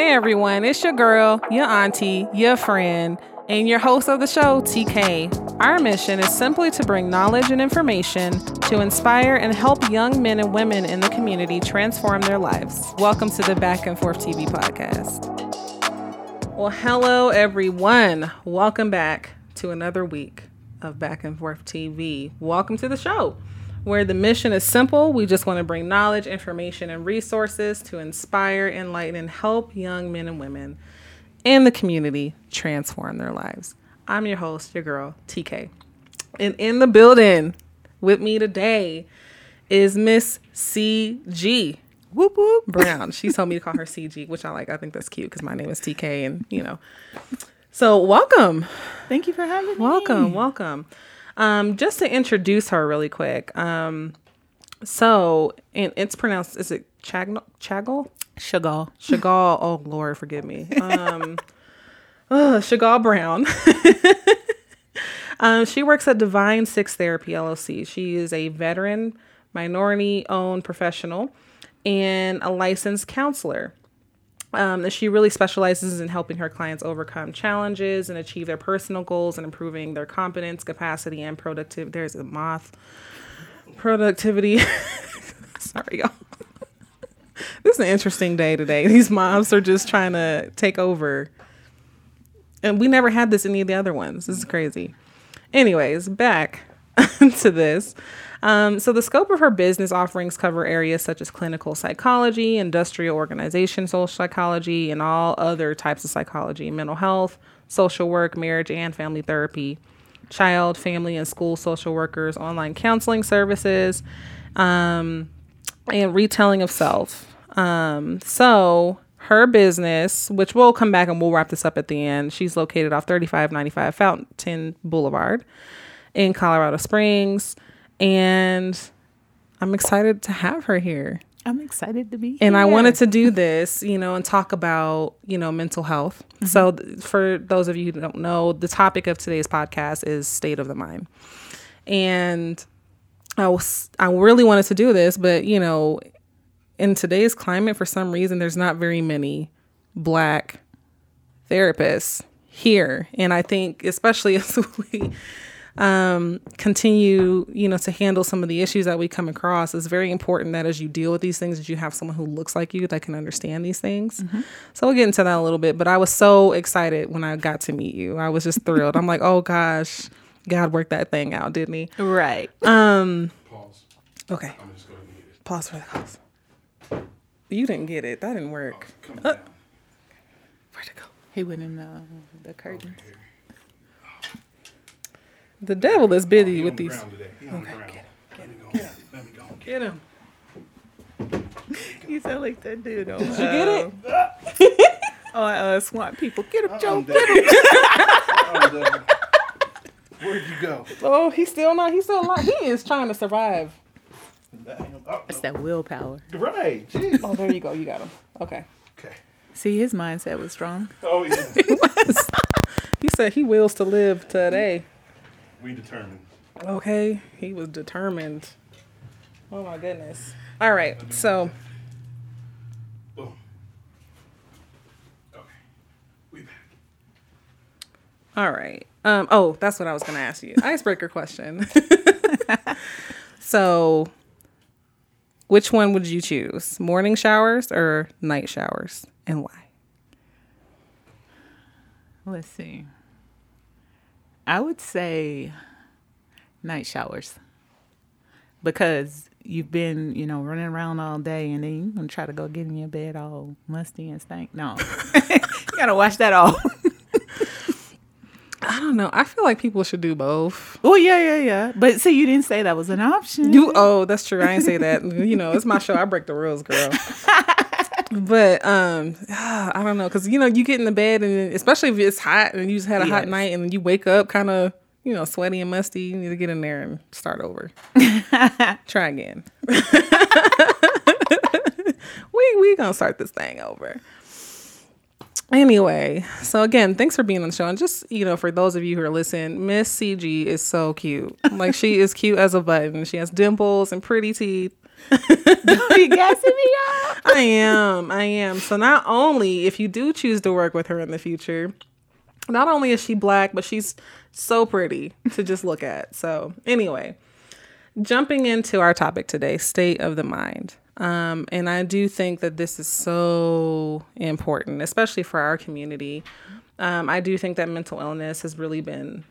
Hey everyone, it's your girl, your auntie, your friend, and your host of the show, TK. Our mission is simply to bring knowledge and information to inspire and help young men and women in the community transform their lives. Welcome to the Back and Forth TV podcast. Well, hello everyone. Welcome back to another week of Back and Forth TV. Welcome to the show where the mission is simple. We just want to bring knowledge, information, and resources to inspire, enlighten, and help young men and women in the community transform their lives. I'm your host, your girl, TK. And in the building with me today is Miss CG. Whoop whoop Brown. She told me to call her CG, which I like. I think that's cute because my name is TK, and you know. So welcome. Thank you for having me. Welcome, welcome. Um, just to introduce her really quick. Um, so and it's pronounced is it Chag Chagall? Chagall. Chagall. Oh Lord, forgive me. Um, uh, Chagall Brown. um, she works at Divine Six Therapy LLC. She is a veteran, minority-owned professional, and a licensed counselor. Um, she really specializes in helping her clients overcome challenges and achieve their personal goals and improving their competence, capacity, and productivity. There's a moth. Productivity. Sorry, y'all. this is an interesting day today. These mobs are just trying to take over. And we never had this any of the other ones. This is crazy. Anyways, back to this. Um, so, the scope of her business offerings cover areas such as clinical psychology, industrial organization, social psychology, and all other types of psychology, mental health, social work, marriage and family therapy, child, family, and school social workers, online counseling services, um, and retelling of self. Um, so, her business, which we'll come back and we'll wrap this up at the end, she's located off 3595 Fountain Boulevard in Colorado Springs and I'm excited to have her here. I'm excited to be here. And I wanted to do this, you know, and talk about, you know, mental health. Mm-hmm. So, th- for those of you who don't know, the topic of today's podcast is state of the mind. And I was, I really wanted to do this, but, you know, in today's climate, for some reason, there's not very many black therapists here. And I think, especially as we, um, continue, you know, to handle some of the issues that we come across, it's very important that as you deal with these things, that you have someone who looks like you that can understand these things. Mm-hmm. So we'll get into that a little bit. But I was so excited when I got to meet you. I was just thrilled. I'm like, oh gosh, God worked that thing out, didn't he? Right. Um. Pause. Okay. I'm just going to Pause for the pause. You didn't get it. That didn't work. Oh, uh, where'd it go? He went in the, the curtains. The devil is busy oh, with these. Okay, get him. Get him. Get him. You sound like that dude. Did you get it? oh, uh, swamp people. Get him, Joe. Get him. Where'd you go? Oh, he's still not. He's still alive. He is trying to survive. It's that willpower. Right. Jeez. Oh, there you go. You got him. Okay. Okay. See, his mindset was strong. Oh yeah. he was. He said he wills to live today. We determined. Okay, he was determined. Oh my goodness. All right, so. Boom. Okay, we back. All right. Um. Oh, that's what I was gonna ask you. Icebreaker question. so, which one would you choose? Morning showers or night showers, and why? Let's see. I would say night showers because you've been, you know, running around all day and then you're going to try to go get in your bed all musty and stank. No, you got to wash that off. I don't know. I feel like people should do both. Oh yeah, yeah, yeah. But see, you didn't say that was an option. You oh, that's true. I didn't say that. you know, it's my show. I break the rules, girl. but um, I don't know, cause you know you get in the bed and especially if it's hot and you just had a yes. hot night and you wake up kind of you know sweaty and musty, you need to get in there and start over. Try again. we we gonna start this thing over. Anyway, so again, thanks for being on the show. And just, you know, for those of you who are listening, Miss CG is so cute. Like she is cute as a button. She has dimples and pretty teeth Don't be gassing me up. I am. I am. So not only if you do choose to work with her in the future, not only is she black, but she's so pretty to just look at. So anyway, jumping into our topic today, state of the mind. Um, and I do think that this is so important, especially for our community. Um, I do think that mental illness has really been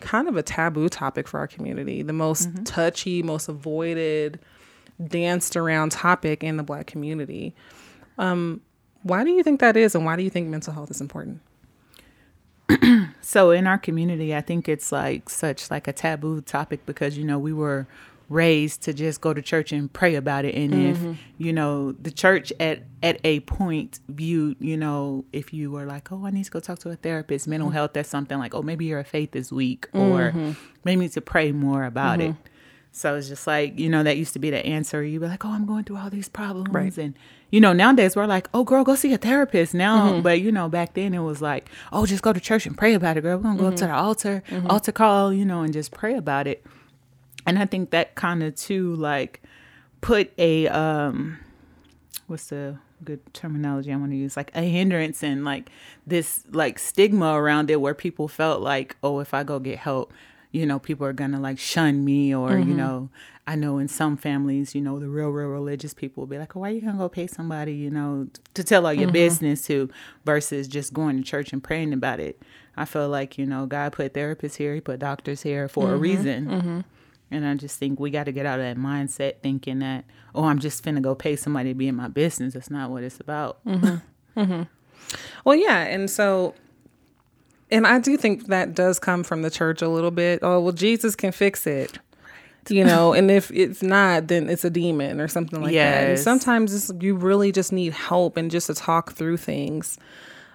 kind of a taboo topic for our community, the most touchy, most avoided, danced around topic in the black community. Um, why do you think that is, and why do you think mental health is important? So in our community, I think it's like such like a taboo topic because you know we were raised to just go to church and pray about it. And if mm-hmm. you know the church at at a point viewed you know if you were like oh i need to go talk to a therapist mental mm-hmm. health that's something like oh maybe your faith is weak or mm-hmm. maybe to pray more about it so it's just like you know that used to be the answer. You'd be like oh i'm going through all these problems Right. and you know nowadays we're like oh girl go see a therapist now. Mm-hmm. But you know back then it was like oh just go to church and pray about it girl. We're gonna go up to mm-hmm. the altar mm-hmm. altar call you know and just pray about it. And I think that kind of too like put a um what's the good terminology I want to use? Like a hindrance and like this like stigma around it where people felt like oh if I go get help you know people are gonna like shun me or you mm-hmm. know I know in some families you know the real real religious people will be like oh why you gonna go pay somebody you know to tell all your mm-hmm. business to? Versus just going to church and praying about it. I feel like you know God put therapists here he put doctors here for a mm-hmm. reason. And I just think we got to get out of that mindset thinking that, oh, I'm just finna go pay somebody to be in my business. That's not what it's about. Well, yeah, and so, and I do think that does come from the church a little bit. Oh, well, Jesus can fix it, you know, and if it's not, then it's a demon or something like that. And sometimes you really just need help and just to talk through things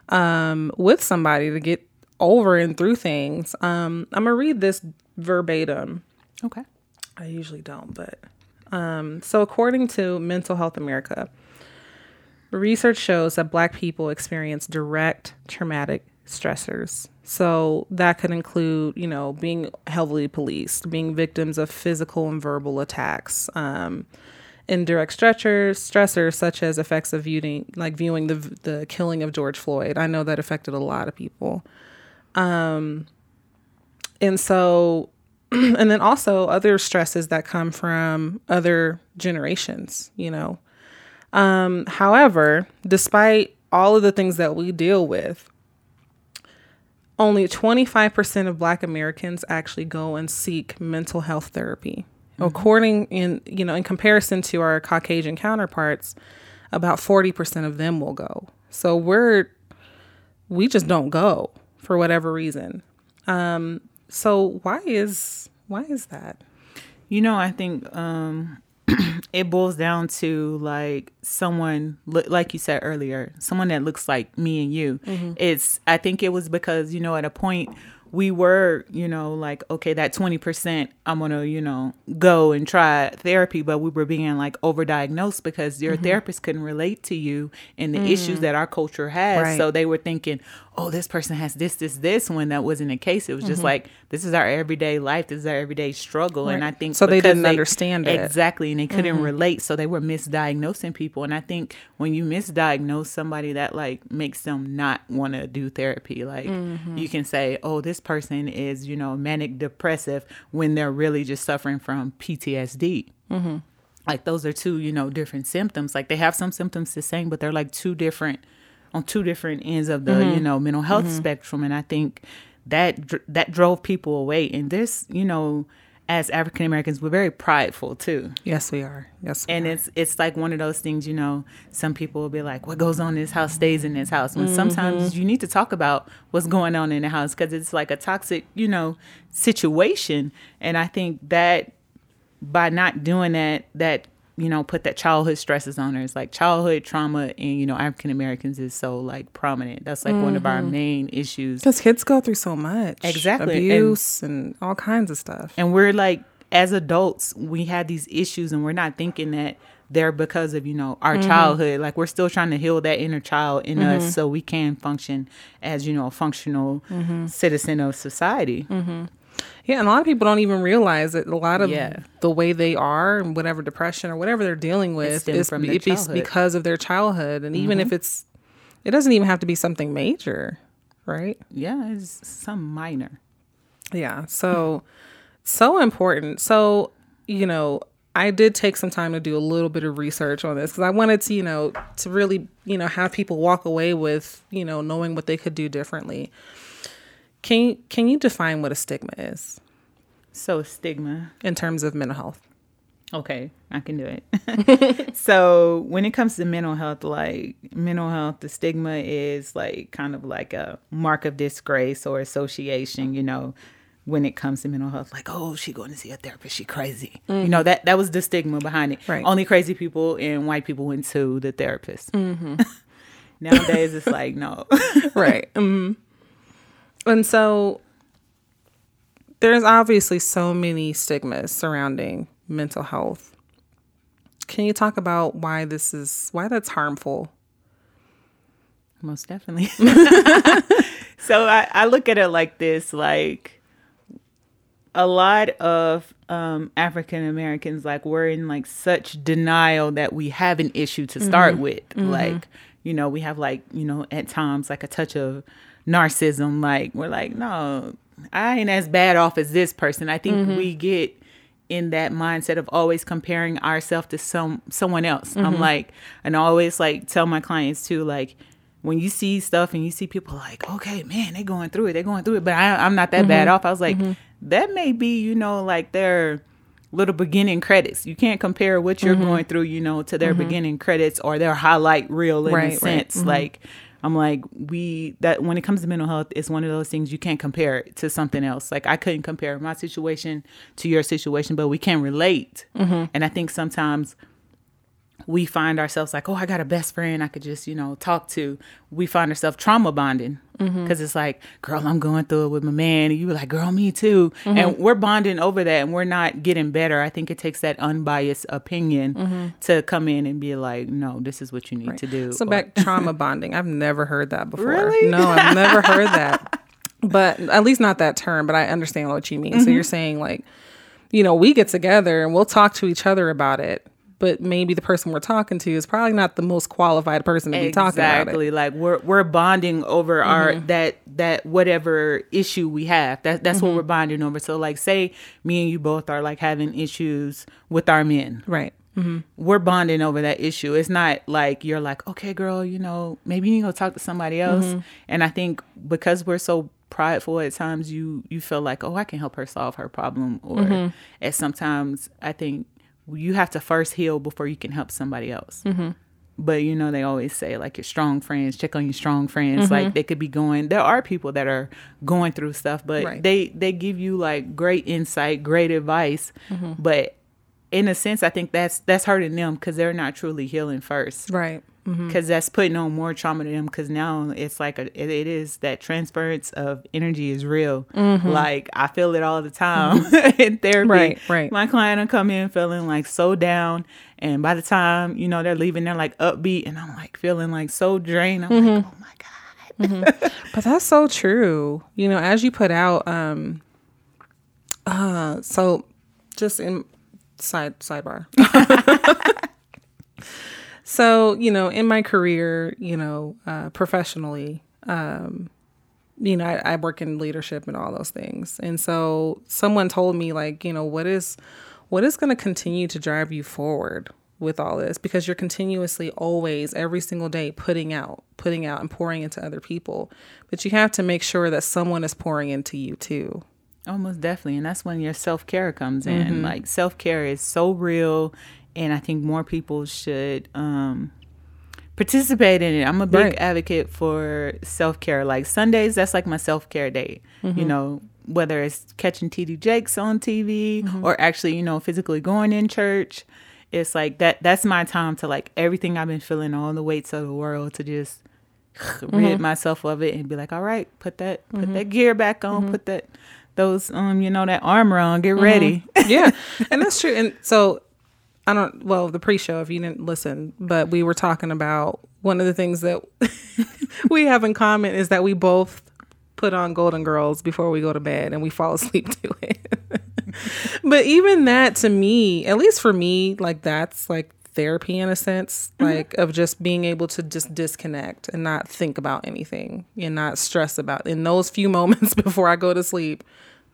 um, with somebody to get over and through things. Um, I'm gonna read this verbatim. Okay. I usually don't, but um, so according to Mental Health America, research shows that Black people experience direct traumatic stressors. So that could include, you know, being heavily policed, being victims of physical and verbal attacks, um, indirect stressors, stressors such as effects of viewing, like viewing the the killing of George Floyd. I know that affected a lot of people. Um, and so and then also other stresses that come from other generations you know um however despite all of the things that we deal with only 25% of black americans actually go and seek mental health therapy. According in you know in comparison to our caucasian counterparts about 40% of them will go. So we're we just don't go for whatever reason. Um so why is why is that? You know, I think um, it boils down to like someone, like you said earlier, someone that looks like me and you. Mm-hmm. It's, I think it was because, you know, at a point we were, you know, like, okay, that 20%, I'm going to, you know, go and try therapy, but we were being like overdiagnosed because your therapist couldn't relate to you and the issues that our culture has. Right. So they were thinking, oh, this person has this, this, this, when that wasn't the case. It was just like, this is our everyday life. This is our everyday struggle. And I think So they didn't understand it. Mm-hmm. Exactly. And they couldn't relate. So they were misdiagnosing people. And I think when you misdiagnose somebody, that like makes them not want to do therapy. Like Mm-hmm. you can say, oh, this person is, you know, manic depressive when they're really just suffering from PTSD. Mm-hmm. Like those are two, you know, different symptoms. Like they have some symptoms the same, but they're like two different on two different ends of the Mm-hmm. you know mental health spectrum and i think that that drove people away and this you know as african americans we're very prideful too yes we are yes we and are. it's it's like one of those things you know some people will be like what goes on in this house stays in this house when Mm-hmm. sometimes you need to talk about what's going on in the house because it's like a toxic you know situation and i think that by not doing that that you know put that childhood stresses on her. It's like childhood trauma and you know african americans is so like prominent. That's like one of our Mm-hmm. main issues. Because kids go through so much. Exactly, abuse and, all kinds of stuff. And we're like as adults we have these issues and we're not thinking that they're because of you know our Mm-hmm. childhood. Like we're still trying to heal that inner child in us so we can function as you know a functional Mm-hmm. citizen of society Yeah, and a lot of people don't even realize that a lot of Yeah. the way they are and whatever depression or whatever they're dealing with is from their it's because of their childhood. And even if mm-hmm. it's, it doesn't even have to be something major, right? Yeah, it's some minor. Yeah. So, so important. So, you know, I did take some time to do a little bit of research on this because I wanted to, you know, to really, you know, have people walk away with, you know, knowing what they could do differently. Can you, can you define what a stigma is So stigma. in terms of mental health? Okay, I can do it. so when it comes to mental health, like mental health, the stigma is like kind of like a mark of disgrace or association, you know, when it comes to mental health, like, oh, she going to see a therapist, she crazy. You know, that that was the stigma behind it. Right. Only crazy people and white people went to the therapist. Nowadays it's like, no. right. hmm And so there's obviously so many stigmas surrounding mental health. Can you talk about why this is why that's harmful? Most definitely. so I, I look at it like this like a lot of um, African Americans like we're in like such denial that we have an issue to start with. Like, you know, we have like, you know, at times like a touch of narcissism. Like we're like, no, I ain't as bad off as this person. I think mm-hmm. we get in that mindset of always comparing ourselves to some someone else. I'm mm-hmm. like, and I always like tell my clients too, like when you see stuff and you see people like, okay, man, they going through it, they're going through it, but I, I'm not that bad mm-hmm. off. I was like, that may be, you know, like their little beginning credits. You can't compare what you're going through, you know, to their beginning credits or their highlight reel in Right, a right. sense. Like I'm like, we that when it comes to mental health, it's one of those things you can't compare it to something else. Like I couldn't compare my situation to your situation, but we can relate. Mm-hmm. And I think sometimes we find ourselves like, oh, I got a best friend I could just, you know, talk to. We find ourselves trauma bonding mm-hmm. because it's like, girl, I'm going through it with my man. And you were like, girl, me too. Mm-hmm. And we're bonding over that and we're not getting better. I think it takes that unbiased opinion mm-hmm. to come in and be like, no, this is what you need to do. So Or- back trauma bonding. I've never heard that before. Really? No, I've never heard that. But at least not that term, but I understand what you mean. Mm-hmm. So you're saying like, you know, we get together and we'll talk to each other about it, but maybe the person we're talking to is probably not the most qualified person to be talking about it. Mm-hmm. exactly like we're we're bonding over our that that whatever issue we have that that's Mm-hmm. what we're bonding over so like say me and you both are like having issues with our men Right. we're bonding over that issue it's not like you're like okay girl you know maybe you need to go talk to somebody else Mm-hmm. and i think because we're so prideful at times you you feel like oh i can help her solve her problem or Mm-hmm. at sometimes i think you have to first heal before you can help somebody else Mm-hmm. but you know they always say like your strong friends check on your strong friends Mm-hmm. like they could be going there are people that are going through stuff but Right. they they give you like great insight great advice Mm-hmm. but in a sense i think that's that's hurting them because they're not truly healing first Right. Mm-hmm. because that's putting on more trauma to them because now it's like a it, it is that transference of energy is real. Mm-hmm. Like i feel it all the time mm-hmm. in therapy. Right, right. my client will come in feeling like so down and by the time you know they're leaving they're like upbeat and i'm like feeling like so drained. I'm like oh my god. But that's so true. You know, as you put out, um, uh, so just in side sidebar. so you know, in my career, you know, uh, professionally, um, you know, I, I work in leadership and all those things, and so someone told me like, you know, what is what is going to continue to drive you forward with all this because you're continuously always every single day putting out putting out and pouring into other people but you have to make sure that someone is pouring into you too Almost definitely. And that's when your self care comes Mm-hmm. in. Like self care is so real and I think more people should um participate in it. I'm a big Right. advocate for self care. Like Sundays, that's like my self care day. Mm-hmm. You know, whether it's catching TD Jakes on TV Mm-hmm. or actually, you know, physically going in church. It's like that that's my time to like everything I've been feeling, all the weights of the world to just Mm-hmm. rid myself of it and be like, all right, put that put that gear back on, Mm-hmm. put that those um, you know, that armor on, get ready. yeah and that's true and so i don't well the pre-show if you didn't listen but we were talking about one of the things that we have in common is that we both put on Golden Girls before we go to bed and we fall asleep to it. but even that to me, at least for me, like that's like therapy in a sense, mm-hmm. like of just being able to just disconnect and not think about anything and not stress about in those few moments before I go to sleep.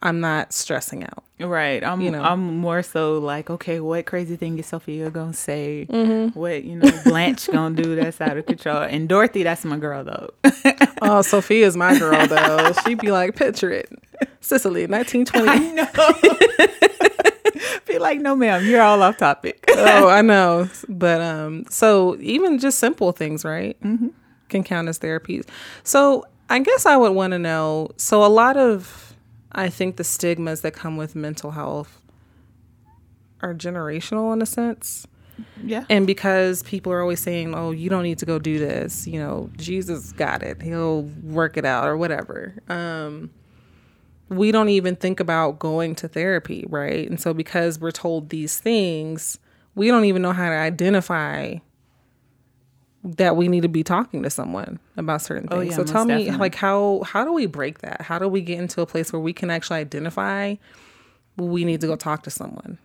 I'm not stressing out. Right. I'm You know. I'm more so like, okay, what crazy thing is Sophia gonna say? Mm-hmm. What, you know, Blanche gonna do that's out of control. And Dorothy, that's my girl though. Oh, Sophia's my girl though. She'd be like, picture it. Sicily, 1920. I know. Be like, no ma'am, you're all off topic. oh, I know. But um, so even just simple things, right, mm-hmm. can count as therapies. So I guess I would want to know. So a lot of, I think the stigmas that come with mental health are generational in a sense. yeah. And because people are always saying, "Oh, you don't need to go do this," you know, Jesus got it; He'll work it out, or whatever. Um, we don't even think about going to therapy, right? And so, because we're told these things, we don't even know how to identify that we need to be talking to someone about certain oh, things. Oh, yeah, so, tell me, definitely. like, how how do we break that? How do we get into a place where we can actually identify we need to go talk to someone?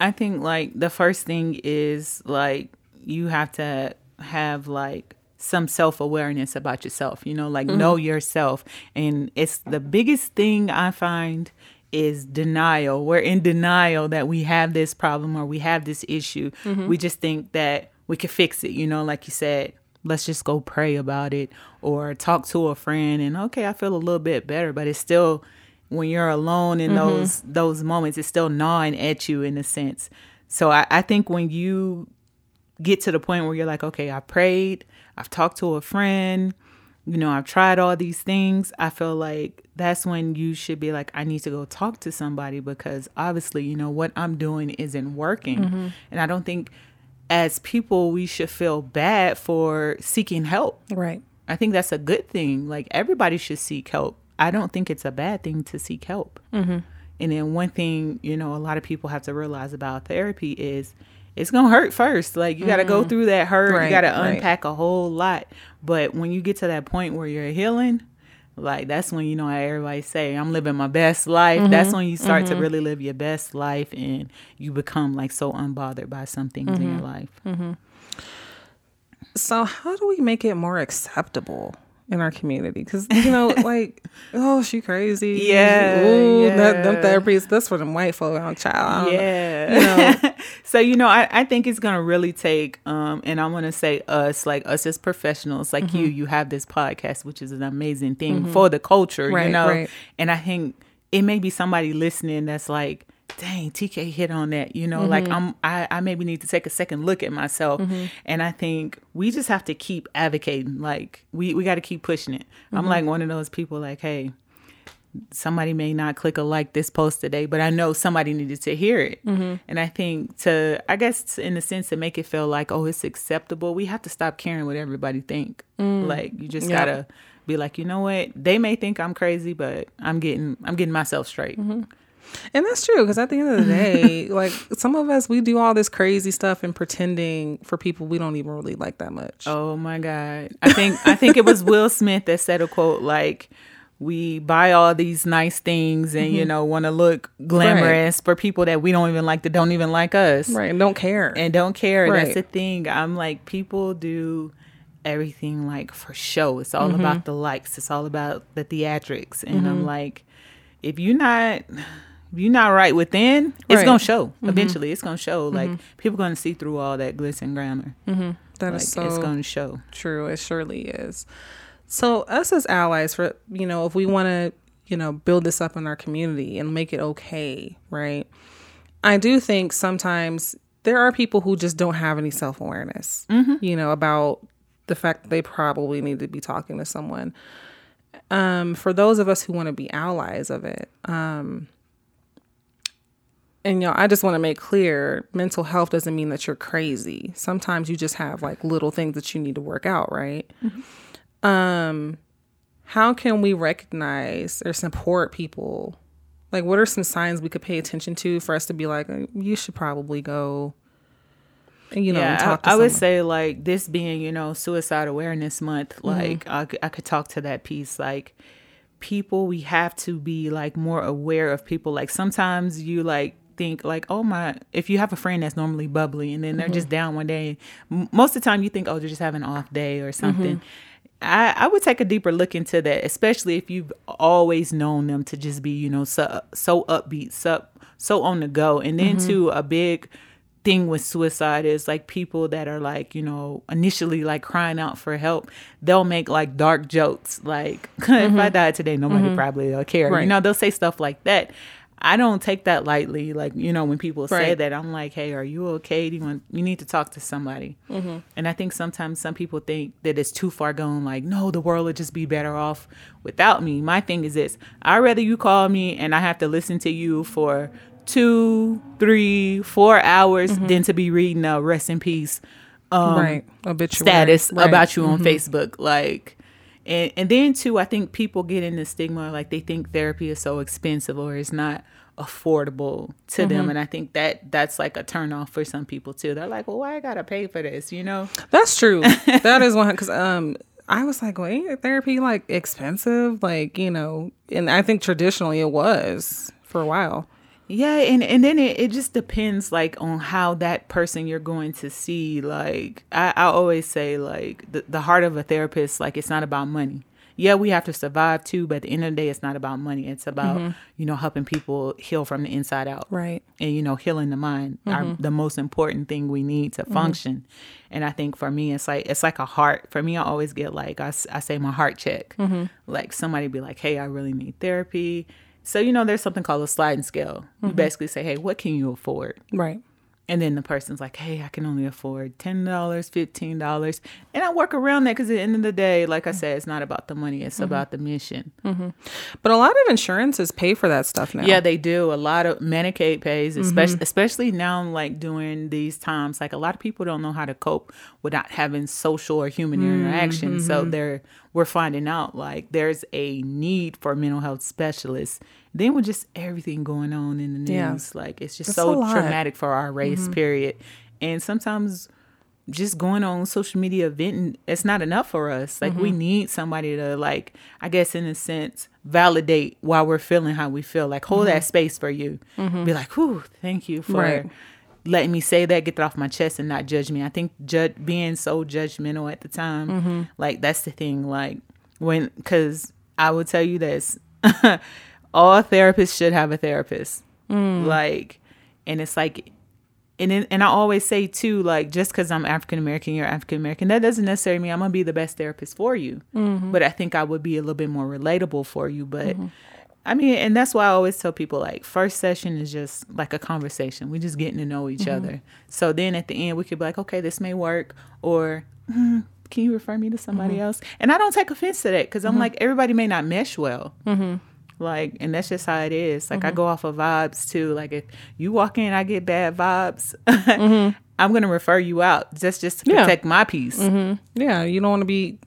I think like the first thing is like you have to have like some self awareness about yourself, you know, like know mm-hmm. yourself. And it's the biggest thing I find is denial. We're in denial that we have this problem or we have this issue. Mm-hmm. We just think that we could fix it, you know, like you said, let's just go pray about it or talk to a friend and okay, I feel a little bit better, but it's still when you're alone in mm-hmm. those those moments, it's still gnawing at you in a sense. So I, I think when you get to the point where you're like, okay, I prayed, I've talked to a friend, you know, I've tried all these things, I feel like that's when you should be like, I need to go talk to somebody because obviously, you know, what I'm doing isn't working. Mm-hmm. And I don't think as people we should feel bad for seeking help. Right. I think that's a good thing. Like everybody should seek help. I don't think it's a bad thing to seek help. Mm-hmm. And then one thing, you know, a lot of people have to realize about therapy is it's gonna hurt first. Like you got to go through that hurt. Right, you got to right. unpack a whole lot. But when you get to that point where you're healing, like that's when you know how everybody say, "I'm living my best life." Mm-hmm. That's when you start to mm-hmm. really live your best life, and you become like so unbothered by some things in your mm-hmm. life. So how do we make it more acceptable in our community? Because you know, like, oh, she crazy. Yeah, Ooh, That, them yeah. therapies. That's for them white folk. I'm child. Yeah. You know, so you know, I, I think it's gonna really take um and I wanna say us, like us as professionals, like you, Mm-hmm. you have this podcast, which is an amazing thing for the culture, Right, you know. right. And I think it may be somebody listening that's like, dang, TK hit on that, you know, like Mm-hmm. I'm I, I maybe need to take a second look at myself. And I think we just have to keep advocating. Like we, we gotta keep pushing it. Mm-hmm. I'm like one of those people like, hey, somebody may not click a like this post today, but I know somebody needed to hear it. Mm-hmm. And I think to, I guess, in a sense, to make it feel like, oh, it's acceptable, we have to stop caring what everybody think. Like you just Mm. Yep. gotta be like, you know what? They may think I'm crazy, but I'm getting, I'm getting myself straight. And that's true. Because at the end of the day, like some of us, we do all this crazy stuff and pretending for people we don't even really like that much. Oh my God. I think I think it was Will Smith that said a quote like we buy all these nice things and Mm-hmm. you know want to look glamorous for people that we don't even like that don't even like us Right. And don't care. and don't care. That's the thing. I'm like people do everything like for show. It's all Mm-hmm. about the likes. It's all about the theatrics. And Mm-hmm. I'm like if you're not you're not right within, it's Right. gonna show. Eventually, it's gonna show. Like people gonna see through all that glitz and glamour. that Like is so it's gonna show. True, it surely is. So us as allies for you know, if we want to, you know, build this up in our community and make it okay, right? I do think sometimes there are people who just don't have any self-awareness, you know, about the fact that they probably need to be talking to someone. Um, for those of us who want to be allies of it, um, and you know, I just want to make clear mental health doesn't mean that you're crazy. Sometimes you just have like little things that you need to work out, right? Um how can we recognize or support people? Like what are some signs we could pay attention to for us to be like "Uh, you should probably go and you know, yeah, talk to I, I would say like this being, you know, Suicide Awareness Month. Mm-hmm. Like I, c- I could talk to that piece. Like people we have to be like more aware of people like sometimes you like think like oh my if you have a friend that's normally bubbly and then they're just mm-hmm. down one day most of the time you think oh they're just having an off day or mm-hmm. something. I, I would take a deeper look into that especially if you've always known them to just be you know so, so upbeat so, so on the go. And then mm-hmm. too a big thing with suicide is like people that are like you know initially like crying out for help they'll make like dark jokes like if i died today nobody probably will care. You Right. know they'll say stuff like that i don't take that lightly like you know when people say that i'm like hey are you okay do you want you need to talk to somebody and i think sometimes some people think that it's too far gone like no the world would just be better off without me my thing is this i'd rather you call me and i have to listen to you for two three four hours than to be reading a rest in peace um, right. Obituary. status Right. Mm-hmm. about you on Facebook. Like, and and then too, I think people get in the stigma like they think therapy is so expensive or it's not affordable to Mm-hmm. them, and I think that that's like a turn off for some people too. They're like, well, why I gotta pay for this? You know? That's true. that is one because um I was like, wait, ain't therapy like expensive? Like you know, and I think traditionally it was for a while. Yeah, and and then it, it just depends like on how that person you're going to see. Like I, I always say, like the, the heart of a therapist, like it's not about money. Yeah, we have to survive too, but at the end of the day, it's not about money. It's about mm-hmm. you know helping people heal from the inside out, Right. And you know healing the mind, are mm-hmm. the most important thing we need to mm-hmm. function. And I think for me, it's like it's like a heart. For me, I always get like i, I say my heart check. Like somebody be like, hey, I really need therapy. So you know, there's something called a sliding scale. You mm-hmm. basically say, "Hey, what can you afford?" Right. And then the person's like, "Hey, I can only afford ten dollars, fifteen dollars," and I work around that because at the end of the day, like I mm. said, it's not about the money; it's mm-hmm. about the mission. Mm-hmm. But a lot of insurances pay for that stuff now. Yeah, they do. A lot of Medicaid pays, especially especially now, like during these times. Like a lot of people don't know how to cope without having social or human interaction. So they're we're finding out like there's a need for mental health specialists. Then with just everything going on in the news, Yeah. like it's just a so traumatic for our race. Period. And sometimes just going on social media venting it's not enough for us like Mm-hmm. we need somebody to like i guess in a sense validate why we're feeling how we feel like hold that space for you be like whew thank you for Mm-hmm. Right. Letting me say that get that off my chest and not judge me i think ju- being so judgmental at the time Mm-hmm. like that's the thing like when because i will tell you this all therapists should have a therapist Mm. like and it's like and then, and I always say too, like just because I'm African American, you're African American, that doesn't necessarily mean I'm gonna be the best therapist for you. But I think I would be a little bit more relatable for you. But I mean, and that's why I always tell people like first session is just like a conversation. We're just getting to know each mm-hmm. other. So then at the end, we could be like, okay, this may work, or "Mm, can you refer me to somebody mm-hmm. else? And I don't take offense to that because I'm like everybody may not mesh well. Like, and that's just how it is. Like, I go off of vibes too. Like, if you walk in, I get bad vibes. I'm gonna refer you out just just to Yeah. protect my peace. Yeah, you don't want to be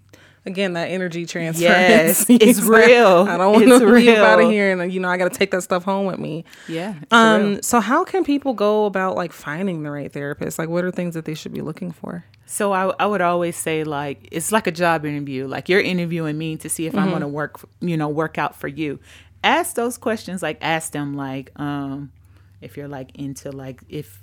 again that energy transfer. Yes, it's real. I don't want It's to leave out of here, and you know I got to take that stuff home with me. Yeah. it's real. Um. So how can people go about like finding the right therapist? Like, what are things that they should be looking for? So I, I would always say like it's like a job interview. Like you're interviewing me to see if I'm going to work, you know, work out for you. Ask those questions. Like ask them like um if you're like into like if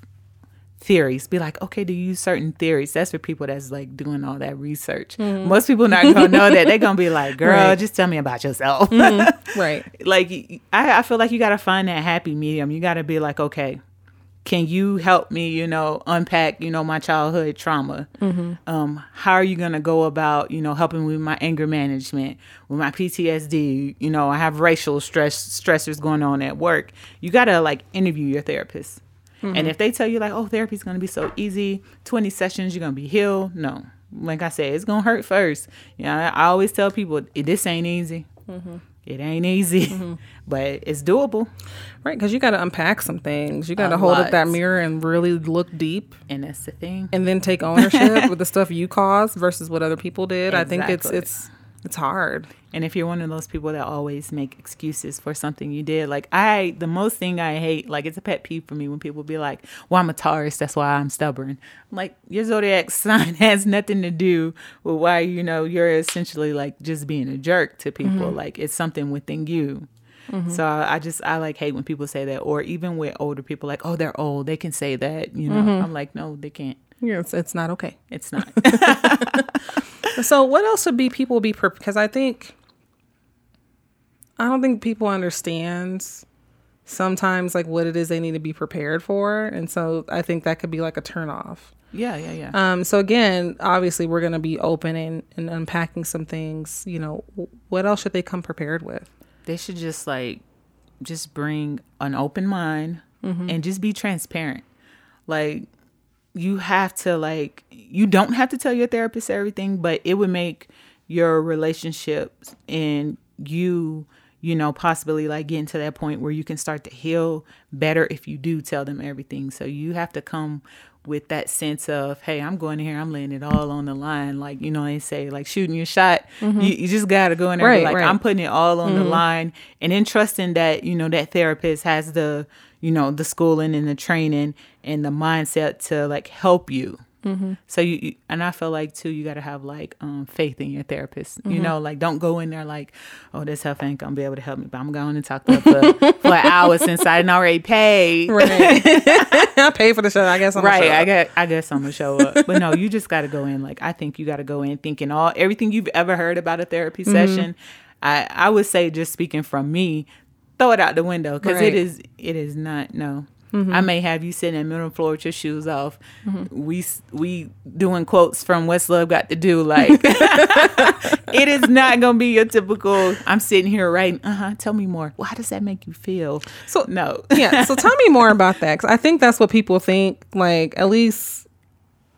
theories. Be like okay do you use certain theories? That's for people that's like doing all that research. Mm-hmm. Most people not gonna know that. They're gonna be like girl Right. just tell me about yourself. Mm-hmm. Right. like I, I feel like you got to find that happy medium. You got to be like okay can you help me you know unpack you know my childhood trauma? Mm-hmm. Um how are you gonna go about you know helping with my anger management with my ptsd you know i have racial stress stressors going on at work. You gotta like interview your therapist and mm-hmm. if they tell you like oh therapy's gonna be so easy 20 sessions you're gonna be healed no. Like i said it's gonna hurt first. You know i, always tell people this ain't easy. Mm-hmm. It ain't easy mm-hmm. but it's doable. Right. Because you got to unpack some things. You got to hold up that mirror and really look deep, and that's the thing. And then take ownership with the stuff you caused versus what other people did. I think it's it's It's hard. And if you're one of those people that always make excuses for something you did, like I, the most thing I hate, like it's a pet peeve for me when people be like, "Well, I'm a Taurus, that's why I'm stubborn." I'm like, your zodiac sign has nothing to do with why you know you're essentially like just being a jerk to people. Mm-hmm. Like it's something within you. Mm-hmm. So I I just I like hate when people say that, or even with older people, like, "Oh, they're old, they can say that." You know, mm-hmm. I'm like, no, they can't. Yeah, it's, it's not okay. It's not. So what else would be people be prepared because I think I don't think people understand sometimes like what it is they need to be prepared for, and so I think that could be like a turn off. yeah, yeah, yeah. Um, so again, obviously we're gonna be open and, and unpacking some things. You know, what else should they come prepared with? they should just like just bring an open mind and just be transparent like you have to like you don't have to tell your therapist everything but it would make your relationships and you you know possibly like getting to that point where you can start to heal better if you do tell them everything. So you have to come with that sense of hey i'm going in here i'm laying it all on the line like you know they say like shooting your shot. Mm-hmm. You, you just gotta go in there Right, like right. i'm putting it all on the mm-hmm. line and then trusting that you know that therapist has the you know the schooling and the training and the mindset to like help you. So you, and i feel like too you got to have like um faith in your therapist. You know like don't go in there like oh this health ain't gonna be able to help me but i'm going to talk to her for, for an hour since i didn't already paid. Right. I pay for the show. I guess I'm right. i guess i guess i'm gonna show up. But no you just got to go in like i think you got to go in thinking all everything you've ever heard about a therapy Mm-hmm. session i i would say just speaking from me throw it out the window because Right. it is it is not no I may have you sitting in the middle of the floor with your shoes off. We s- we doing quotes from What's Love Got to Do. Like it is not gonna be your typical. I'm sitting here writing. Uh huh. Tell me more. Well, how does that make you feel? So No. yeah. So tell me more about that because I think that's what people think. Like at least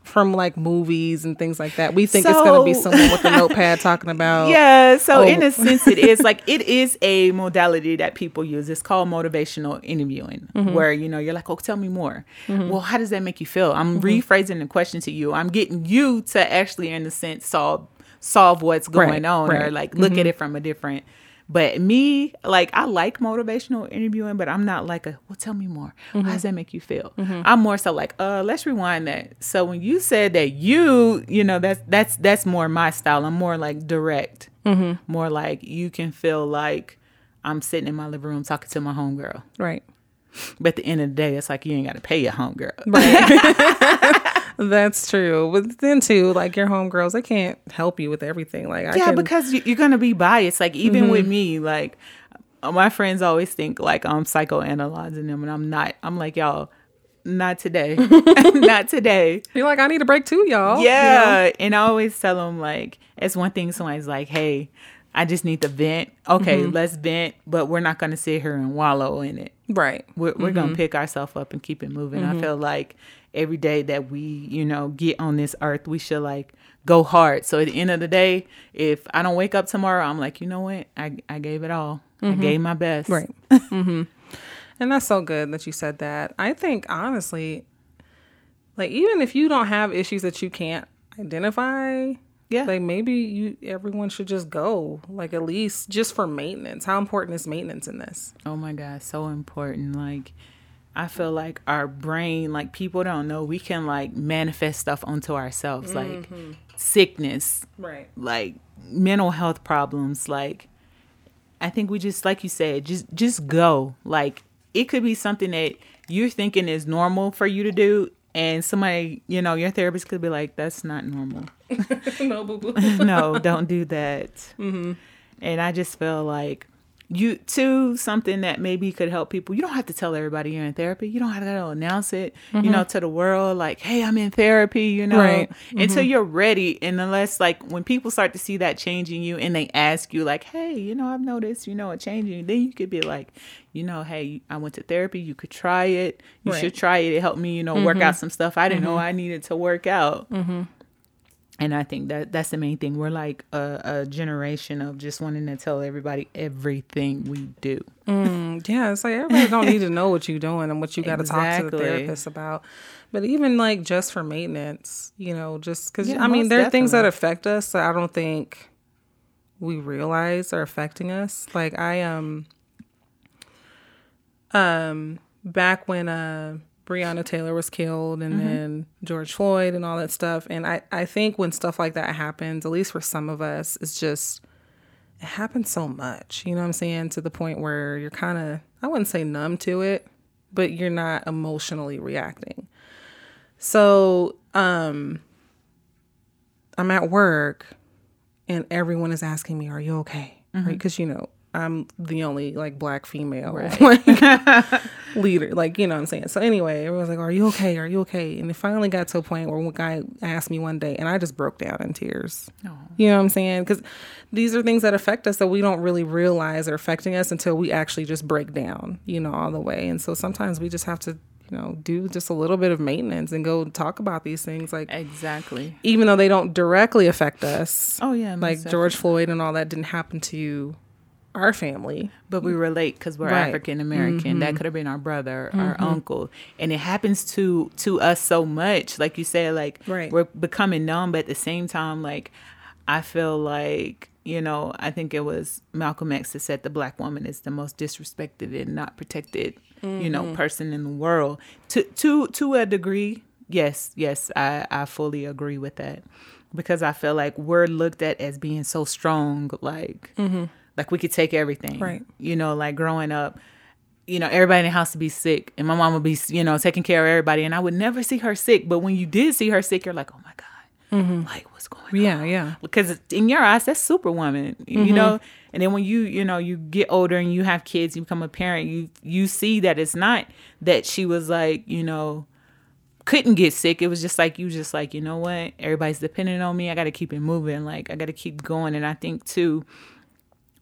from like movies and things like that, we think it's gonna be someone with a notepad talking about. Yeah, so Oh. in a sense, it is like it is a modality that people use. It's called motivational interviewing, Mm-hmm. where you know you're like, "Oh, tell me more." Well, how does that make you feel? I'm rephrasing the question to you. I'm getting you to actually, in a sense, solve solve what's going Right, on, or right. Mm-hmm. like look at it from a different. But me, like I like motivational interviewing, but I'm not like a. Well, tell me more. Mm-hmm. How does that make you feel? I'm more so like, uh, let's rewind that. So when you said that you, you know, that's that's that's more my style. I'm more like direct, Mm-hmm. more like you can feel like I'm sitting in my living room talking to my homegirl. Right. But at the end of the day, it's like you ain't got to pay your homegirl. That's true. But then too, like your homegirls, they can't help you with everything. Like I yeah, can, because you- you're gonna be biased. Like even with mm-hmm. me, like uh, my friends always think like I'm psychoanalyzing them, and I'm not. I'm like y'all, not today, not today. you're like, I need a break too, y'all. You know? Yeah, and I always tell them like it's one thing. Somebody's like, "Hey, I just need to vent." Okay, mm-hmm. let's vent, but we're not gonna sit here and wallow in it. Right. We're, we're gonna mm-hmm. pick ourselves up and keep it moving. I feel like every day that we, you know, get on this earth, we should like go hard. So at the end of the day, if I don't wake up tomorrow, I'm like, you know what? I I gave it all. I gave my best. Right. mm-hmm. And that's so good that you said that. I think honestly, like even if you don't have issues that you can't identify, Yeah. like maybe you everyone should just go. Like at least just for maintenance. How important is maintenance in this? Oh my God, so important. Like, I feel like our brain, like people don't know, we can like manifest stuff onto ourselves, like mm-hmm. sickness, Right. like mental health problems. Like, I think we just, like you said, just just go. Like, it could be something that you're thinking is normal for you to do, and somebody, you know, your therapist could be like, "That's not normal." no boo boo. no, don't do that. Mm-hmm. And I just feel like you too something that maybe could help people. You don't have to tell everybody you're in therapy. You don't have to announce it, you know, mm-hmm. to the world like, "Hey, I'm in therapy," you know, Right. until mm-hmm. you're ready. And unless like when people start to see that change in you and they ask you like, "Hey, you know, I've noticed, you know, a change in you," then you could be like, you know, hey, I went to therapy. You could try it. You Right. should try it. It helped me, you know, work mm-hmm. out some stuff I didn't know I needed to work out. And I think that that's the main thing. We're like a, a generation of just wanting to tell everybody everything we do. Mm, yeah, it's like everybody don't need to know what you're doing and what you got to talk to the therapist about. But even like just for maintenance, you know, just because Yeah, I mean, there are things that affect us. So I don't think we realize are affecting us. Like I um um back when uh Breonna Taylor was killed and then George Floyd and all that stuff. And I, I think when stuff like that happens, at least for some of us, it's just it happens so much. You know what I'm saying? To the point where you're kind of I wouldn't say numb to it, but you're not emotionally reacting. So, um I'm at work and everyone is asking me, "Are you okay?" Right? Because you know I'm the only like black female like, leader, like you know what I'm saying. So anyway, everyone's like, "Are you okay? Are you okay?" And it finally got to a point where one guy asked me one day, and I just broke down in tears. Oh. You know what I'm saying? Because these are things that affect us that we don't really realize are affecting us until we actually just break down, you know, all the way. And so sometimes we just have to, you know, do just a little bit of maintenance and go talk about these things, like Exactly. even though they don't directly affect us. Oh, yeah, like George Floyd and all that didn't happen to our family. But we relate because we're Right. Mm-hmm. African American. That could have been our brother, our uncle, and it happens to to us so much. Like you said, like Right. we're becoming numb, but at the same time, like I feel like you know, I think it was Malcolm X that said the black woman is the most disrespected and not protected, you Mm-hmm. know, person in the world. To to to a degree, yes, yes, I I fully agree with that because I feel like we're looked at as being so strong, like like we could take everything, Mm-hmm. Right. You know, like growing up, you know, everybody in the house would be sick, and my mom would be, you know, taking care of everybody, and I would never see her sick. But when you did see her sick, you're like, oh my god, like what's going on? Mm-hmm. Yeah, yeah. because in your eyes that's superwoman you Mm-hmm. know and then when you you know you get older and you have kids you become a parent you you see that it's not that she was like you know couldn't get sick it was just like you just like you know what everybody's depending on me i gotta keep it moving like i gotta keep going and i think too